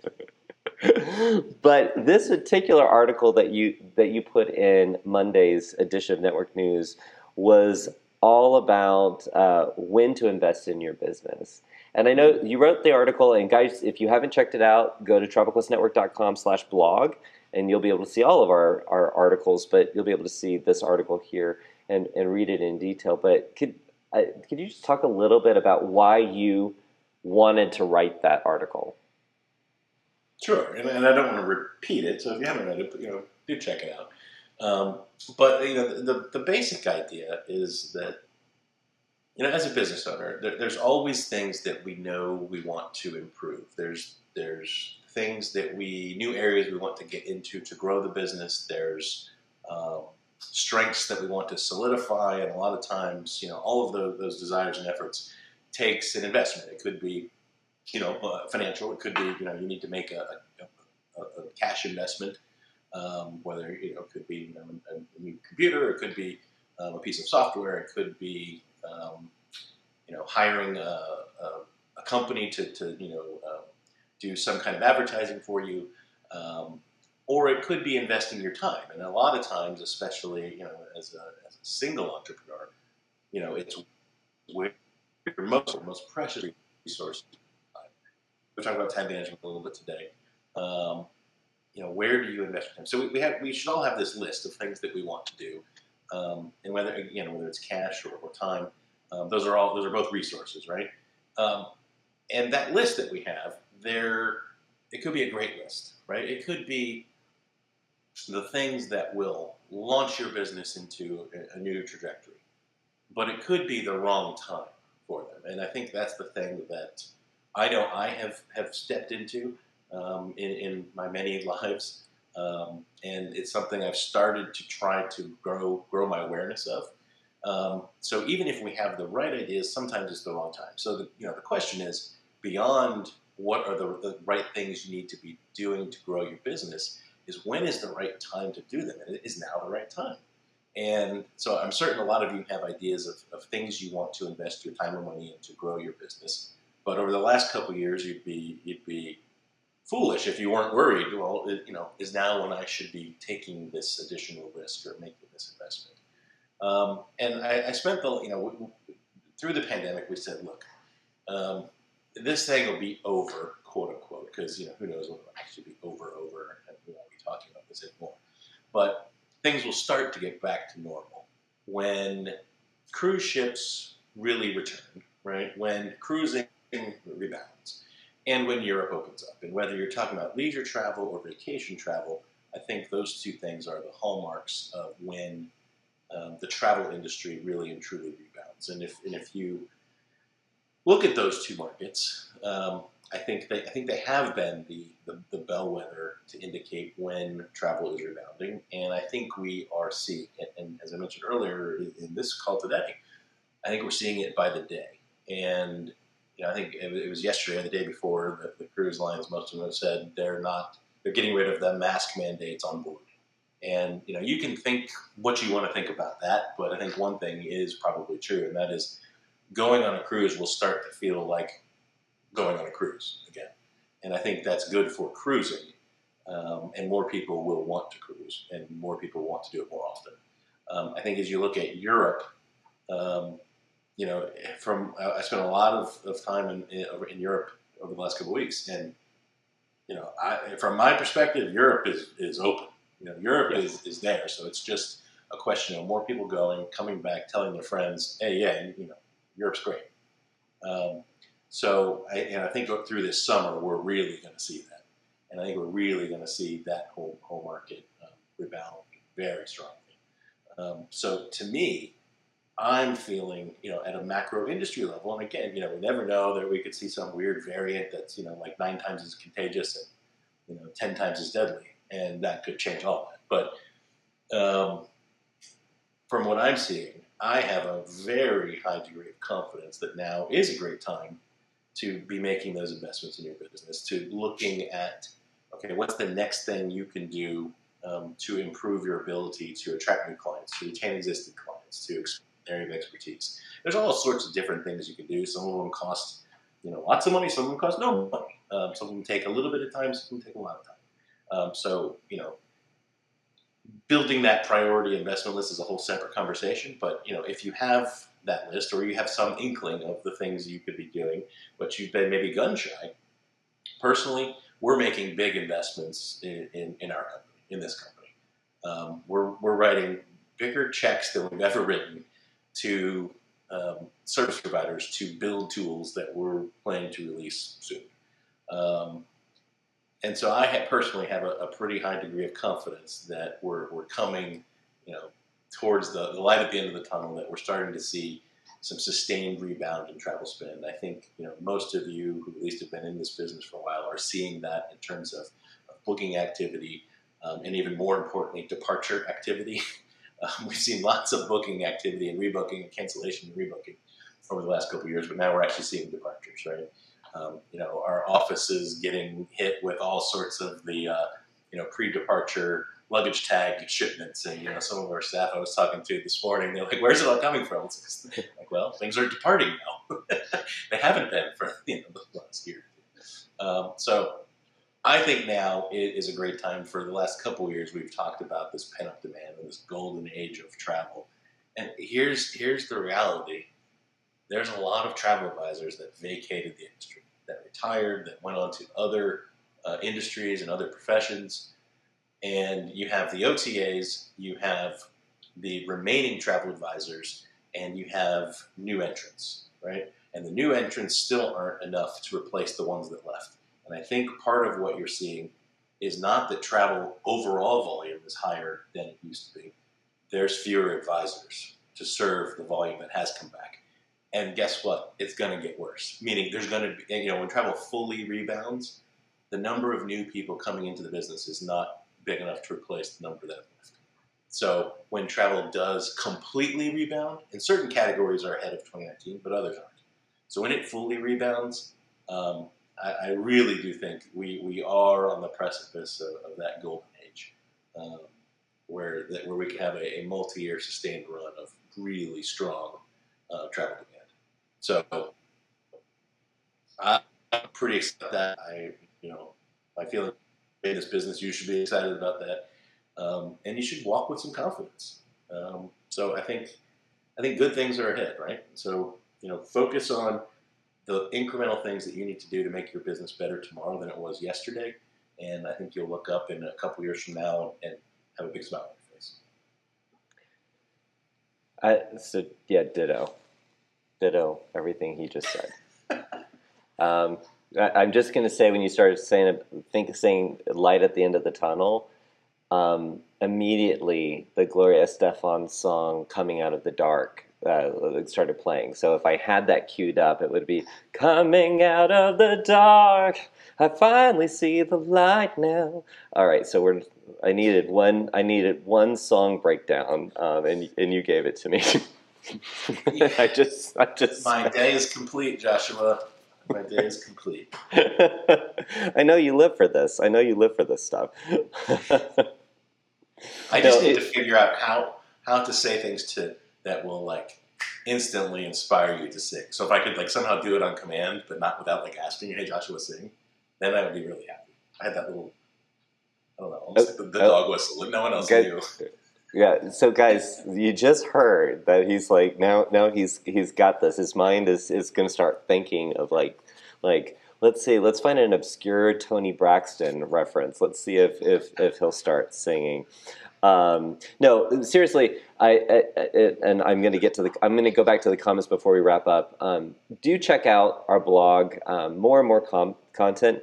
but this particular article that you that you put in Monday's edition of Network News was all about uh, when to invest in your business. And I know you wrote the article, and guys, if you haven't checked it out, go to travelquestnetwork.com slash blog, and you'll be able to see all of our, our articles, but you'll be able to see this article here and, and read it in detail. But could, could you just talk a little bit about why you wanted to write that article?
Sure, and, and I don't want to repeat it, so if you haven't read it, you know, do check it out. Um, but you know, the, the basic idea is that you know, as a business owner, there, there's always things that we know we want to improve. There's there's things that we new areas we want to get into to grow the business. There's um, strengths that we want to solidify, and a lot of times, you know, all of the, those desires and efforts takes an investment. It could be, you know, uh, financial. It could be, you know, you need to make a, a, a cash investment, um, whether you know, it could be you know, a, new computer, it could be um, a piece of software, it could be, um, you know, hiring a, a, a, company to, to you know, uh, do some kind of advertising for you. Um, or it could be investing your time. And a lot of times, especially you know, as a, as a single entrepreneur, you know, it's where your most most precious resource. We're talking about time management a little bit today. Um, you know, where do you invest your time? So we, we, have we should all have this list of things that we want to do, um, and whether again whether it's cash or, or time, um, those are all those are both resources, right? Um, and that list that we have, there, it could be a great list, right? It could be the things that will launch your business into a, new trajectory. But it could be the wrong time for them. And I think that's the thing that I know I have, have stepped into um, in, in my many lives. Um, and it's something I've started to try to grow grow my awareness of. Um, so even if we have the right ideas, sometimes it's the wrong time. So the, you know the question is beyond what are the, the right things you need to be doing to grow your business is when is the right time to do them? And is now the right time? And so I'm certain a lot of you have ideas of, of things you want to invest your time and money in to grow your business. But over the last couple years, you'd be you'd be foolish if you weren't worried. Well, it, you know, is now when I should be taking this additional risk or making this investment? Um, and I, I, spent the you know through the pandemic, we said, look, um, this thing will be over, quote unquote, because you know who knows when it'll actually be over, over, and we won't be talking about this anymore. But things will start to get back to normal when cruise ships really return, right? When cruising rebounds, and when Europe opens up. And whether you're talking about leisure travel or vacation travel, I think those two things are the hallmarks of when um, the travel industry really and truly rebounds. And if and if you look at those two markets, um, I think they I think they have been the, the, the, bellwether to indicate when travel is rebounding, and I think we are seeing it. And as I mentioned earlier in this call today, I think we're seeing it by the day. And you know, I think it was yesterday or the day before that the cruise lines, most of them have said they're not they're getting rid of the mask mandates on board. And you know, you can think what you want to think about that, but I think one thing is probably true, and that is going on a cruise will start to feel like going on a cruise again. And I think that's good for cruising. Um, and more people will want to cruise, and more people want to do it more often. Um, I think as you look at Europe, um, you know, from I spent a lot of, of time in, in, in Europe over the last couple of weeks, and you know, I, from my perspective, Europe is, is open. You know, Europe is, is there, so it's just a question of more people going, coming back, telling their friends, "Hey, yeah, you know, Europe's great." Um, so, I, and I think through this summer, we're really going to see that. And I think we're really going to see that whole, whole market um, rebound very strongly. Um, so, to me, I'm feeling, you know, at a macro industry level, and again, you know, we never know that we could see some weird variant that's, you know, like nine times as contagious and, you know, 10 times as deadly, and that could change all that. But um, from what I'm seeing, I have a very high degree of confidence that now is a great time to be making those investments in your business, to looking at, okay, what's the next thing you can do um, to improve your ability to attract new clients, to retain existing clients, to expand area of expertise. There's all sorts of different things you can do. Some of them cost, you know, lots of money. Some of them cost no money. Um, some of them take a little bit of time. Some of them take a lot of time. Um, so, you know, building that priority investment list is a whole separate conversation. But you know, if you have that list or you have some inkling of the things you could be doing, but you've been maybe gun shy, personally, we're making big investments in, in, in our company, in this company. Um, we're, we're writing bigger checks than we've ever written to um, service providers to build tools that we're planning to release soon. Um, and so I have personally have a, a, pretty high degree of confidence that we're, we're coming, you know, towards the, the light at the end of the tunnel, that we're starting to see some sustained rebound in travel spend. I think, you know, most of you who at least have been in this business for a while are seeing that in terms of, of booking activity um, and even more importantly, departure activity. Um, we've seen lots of booking activity and rebooking and cancellation and rebooking over the last couple of years, but now we're actually seeing departures, right? Um, you know, our offices getting hit with all sorts of the, uh, you know, pre-departure luggage tag shipments. And, you know, some of our staff I was talking to this morning, they're like, where's it all coming from? It's like, well, things are departing now. they haven't been for, you know, the last year. Um, so I think now it is a great time for the last couple years we've talked about this pent-up demand and this golden age of travel. And here's, here's the reality there's a lot of travel advisors that vacated the industry, that retired, that went on to other uh, industries and other professions. And you have the OTAs, you have the remaining travel advisors, and you have new entrants, right? And the new entrants still aren't enough to replace the ones that left. And I think part of what you're seeing is not that travel overall volume is higher than it used to be. There's fewer advisors to serve the volume that has come back. And guess what? It's going to get worse. Meaning, there's going to be, you know, when travel fully rebounds, the number of new people coming into the business is not big enough to replace the number that left. So, when travel does completely rebound, and certain categories are ahead of 2019, but others aren't. So, when it fully rebounds, um, I, I, really do think we, we are on the precipice of, of that golden age, um, where that where we can have a, a multi-year sustained run of really strong uh, travel. So I, am pretty excited that I, you know, I feel in this business, you should be excited about that, um, and you should walk with some confidence. Um, so I think, I think good things are ahead, right? So you know, focus on the incremental things that you need to do to make your business better tomorrow than it was yesterday, and I think you'll look up in a couple years from now and have a big smile on your face.
I, so yeah, ditto ditto everything he just said. um, I, am just going to say when you started saying think saying light at the end of the tunnel, um, immediately the Gloria Estefan song "Coming Out of the Dark" uh, started playing. So if I had that queued up, it would be "Coming Out of the Dark." I finally see the light now. All right, so we're. I needed one. I needed one song breakdown, um, and and you gave it to me. I just, I just.
My day is complete, Joshua. My day is complete.
I know you live for this. I know you live for this stuff.
I just no, need it, to figure out how how to say things to that will like instantly inspire you to sing. So if I could like somehow do it on command, but not without like asking, "Hey, Joshua, sing," then I would be really happy. I had that little, I don't know, almost uh, like the, the uh, dog whistle that no one else knew.
Yeah. So guys, you just heard that he's like now now he's he's got this. His mind is is going to start thinking of like like let's see let's find an obscure Toni Braxton reference. Let's see if if if he'll start singing. Um, no, seriously, I, I, I and I'm going to get to the. I'm going to go back to the comments before we wrap up. Um, do check out our blog. Um, more and more com- content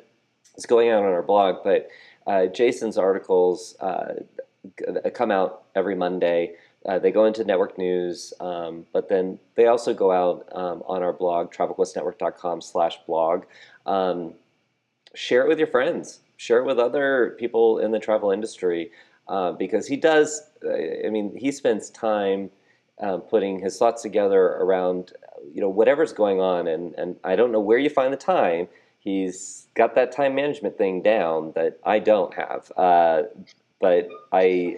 is going out on our blog, but uh, Jason's articles uh, come out every Monday. Uh, they go into network news, um, but then they also go out um, on our blog, travelquestnetwork.com slash blog. Um, share it with your friends. Share it with other people in the travel industry uh, because he does, uh, I mean, he spends time uh, putting his thoughts together around, you know, whatever's going on. And, and I don't know where you find the time. He's got that time management thing down that I don't have. Uh, but I,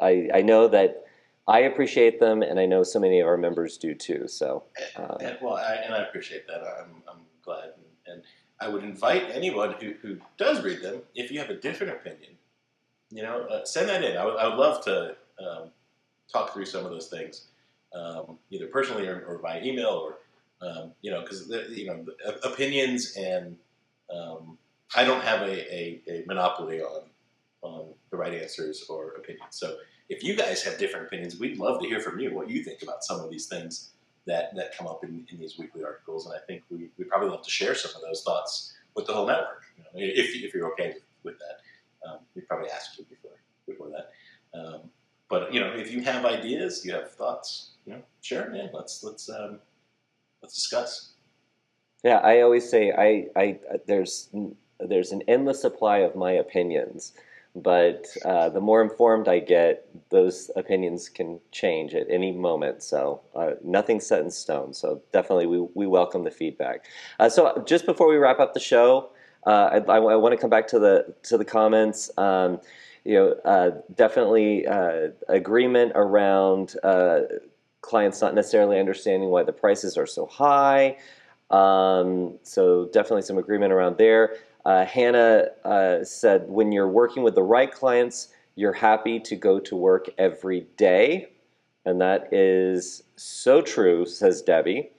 I, I know that I appreciate them, and I know so many of our members do too. So,
uh, and, well, I, and I appreciate that. I'm, I'm glad, and, and I would invite anyone who, who does read them, if you have a different opinion, you know, uh, send that in. I would, I would love to um, talk through some of those things, um, either personally or, or by email, or um, you know, because you know, opinions and um, I don't have a, a, a, monopoly on on the right answers or opinions. So if you guys have different opinions, we'd love to hear from you what you think about some of these things that that come up in, in these weekly articles. And I think we we probably love to share some of those thoughts with the whole network. You know, if if you're okay with, that. Um, we probably asked you before before that. Um, but you know, if you have ideas, you have thoughts, you know, sure, man. Let's let's um, let's discuss.
Yeah, I always say I, I there's there's an endless supply of my opinions, but uh, the more informed I get, those opinions can change at any moment. So uh, nothing's set in stone. So definitely, we, we welcome the feedback. Uh, so just before we wrap up the show, uh, I, I, I want to come back to the to the comments. Um, you know, uh, definitely uh, agreement around clients not necessarily understanding why the prices are so high. Um, so definitely some agreement around there. Uh, Hannah uh, said, when you're working with the right clients, you're happy to go to work every day. And that is so true, says Debbie.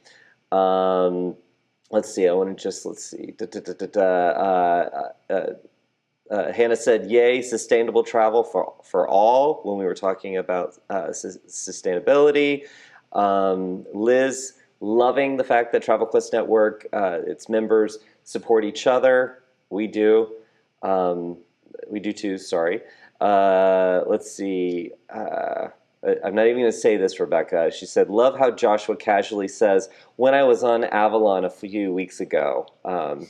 Um, let's see, I want to just, let's see. Da, da, da, uh, uh, uh, Hannah said, "Yay, sustainable travel for for all." When we were talking about uh, su- sustainability, um, Liz loving the fact that Travel Quest Network, uh, its members support each other. We do, um, we do too. Sorry. Uh, let's see. I'm not even going to say this, Rebecca. She said, Love how Joshua casually says, When I was on Avalon a few weeks ago. Um,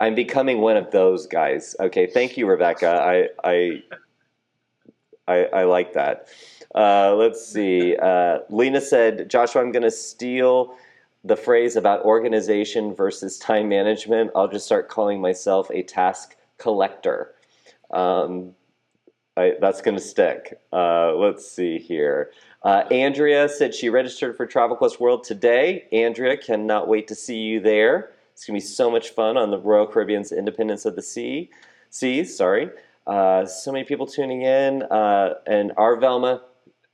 I'm becoming one of those guys. Okay, thank you, Rebecca. I, I, I, I like that. Uh, let's see. Uh, Lena said, Joshua, I'm going to steal the phrase about organization versus time management. I'll just start calling myself a task collector. Um, I, that's going to stick. Uh, let's see here. Uh, Andrea said she registered for Travel Quest World today. Andrea, cannot wait to see you there. It's going to be so much fun on the Royal Caribbean's Independence of the Sea. Seas, sorry. Uh, so many people tuning in. Uh, and our Velma,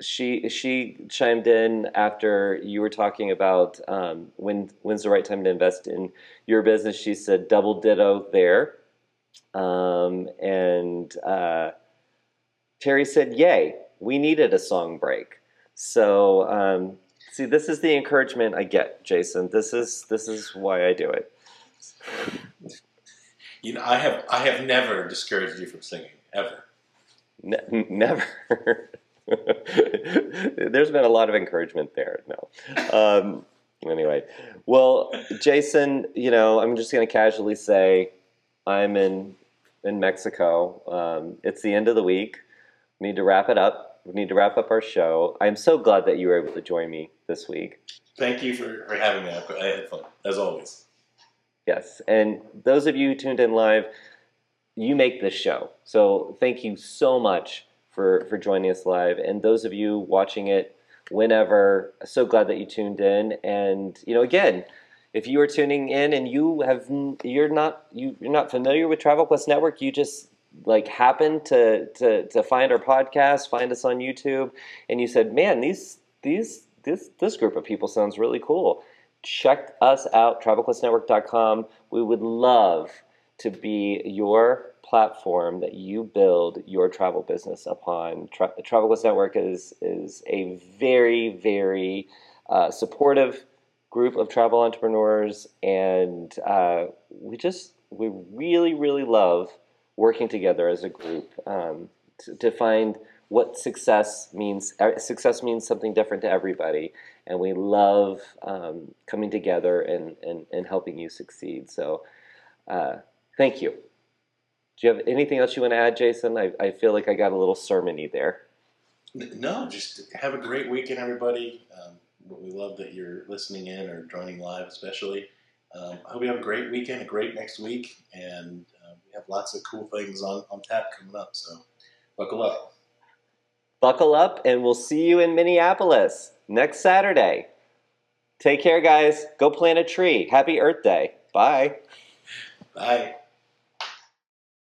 she she chimed in after you were talking about um, when when's the right time to invest in your business. She said double ditto there. Um, and uh, Terry said, "Yay, we needed a song break." So um, see, this is the encouragement I get, Jason. This is this is why I do it.
You know, I have I have never discouraged you from singing ever.
Ne- never. There's been a lot of encouragement there. No. Um, anyway, well, Jason, you know, I'm just going to casually say I'm in in Mexico. Um, it's the end of the week. We need to wrap it up. We need to wrap up our show. I'm so glad that you were able to join me this week.
Thank you for, for having me. I had fun, as always.
Yes. And those of you who tuned in live, you make this show. So thank you so much for, for joining us live. And those of you watching it whenever, so glad that you tuned in. And, you know, again, if you are tuning in and you have you're not you, you're not familiar with Travel Quest Network, you just like happened to, to to find our podcast, find us on YouTube, and you said, "Man, these these this this group of people sounds really cool." Check us out, travelquestnetwork.com. We would love to be your platform that you build your travel business upon. Tra- travel Quest Network is, is a very, very uh, supportive group of travel entrepreneurs, and uh, we just, we really, really love working together as a group um, to, to find what success means. Uh, success means something different to everybody, and we love um, coming together and, and, and helping you succeed. So, uh, thank you. Do you have anything else you want to add, Jason? I, I feel like I got a little sermony there.
No, just have a great weekend, everybody. Um, we love that you're listening in or joining live, especially. Um, I hope you have a great weekend, a great next week, and uh, we have lots of cool things on, on tap coming up. So, buckle up.
Buckle up, and we'll see you in Minneapolis next Saturday. Take care, guys. Go plant a tree. Happy Earth Day. Bye.
Bye.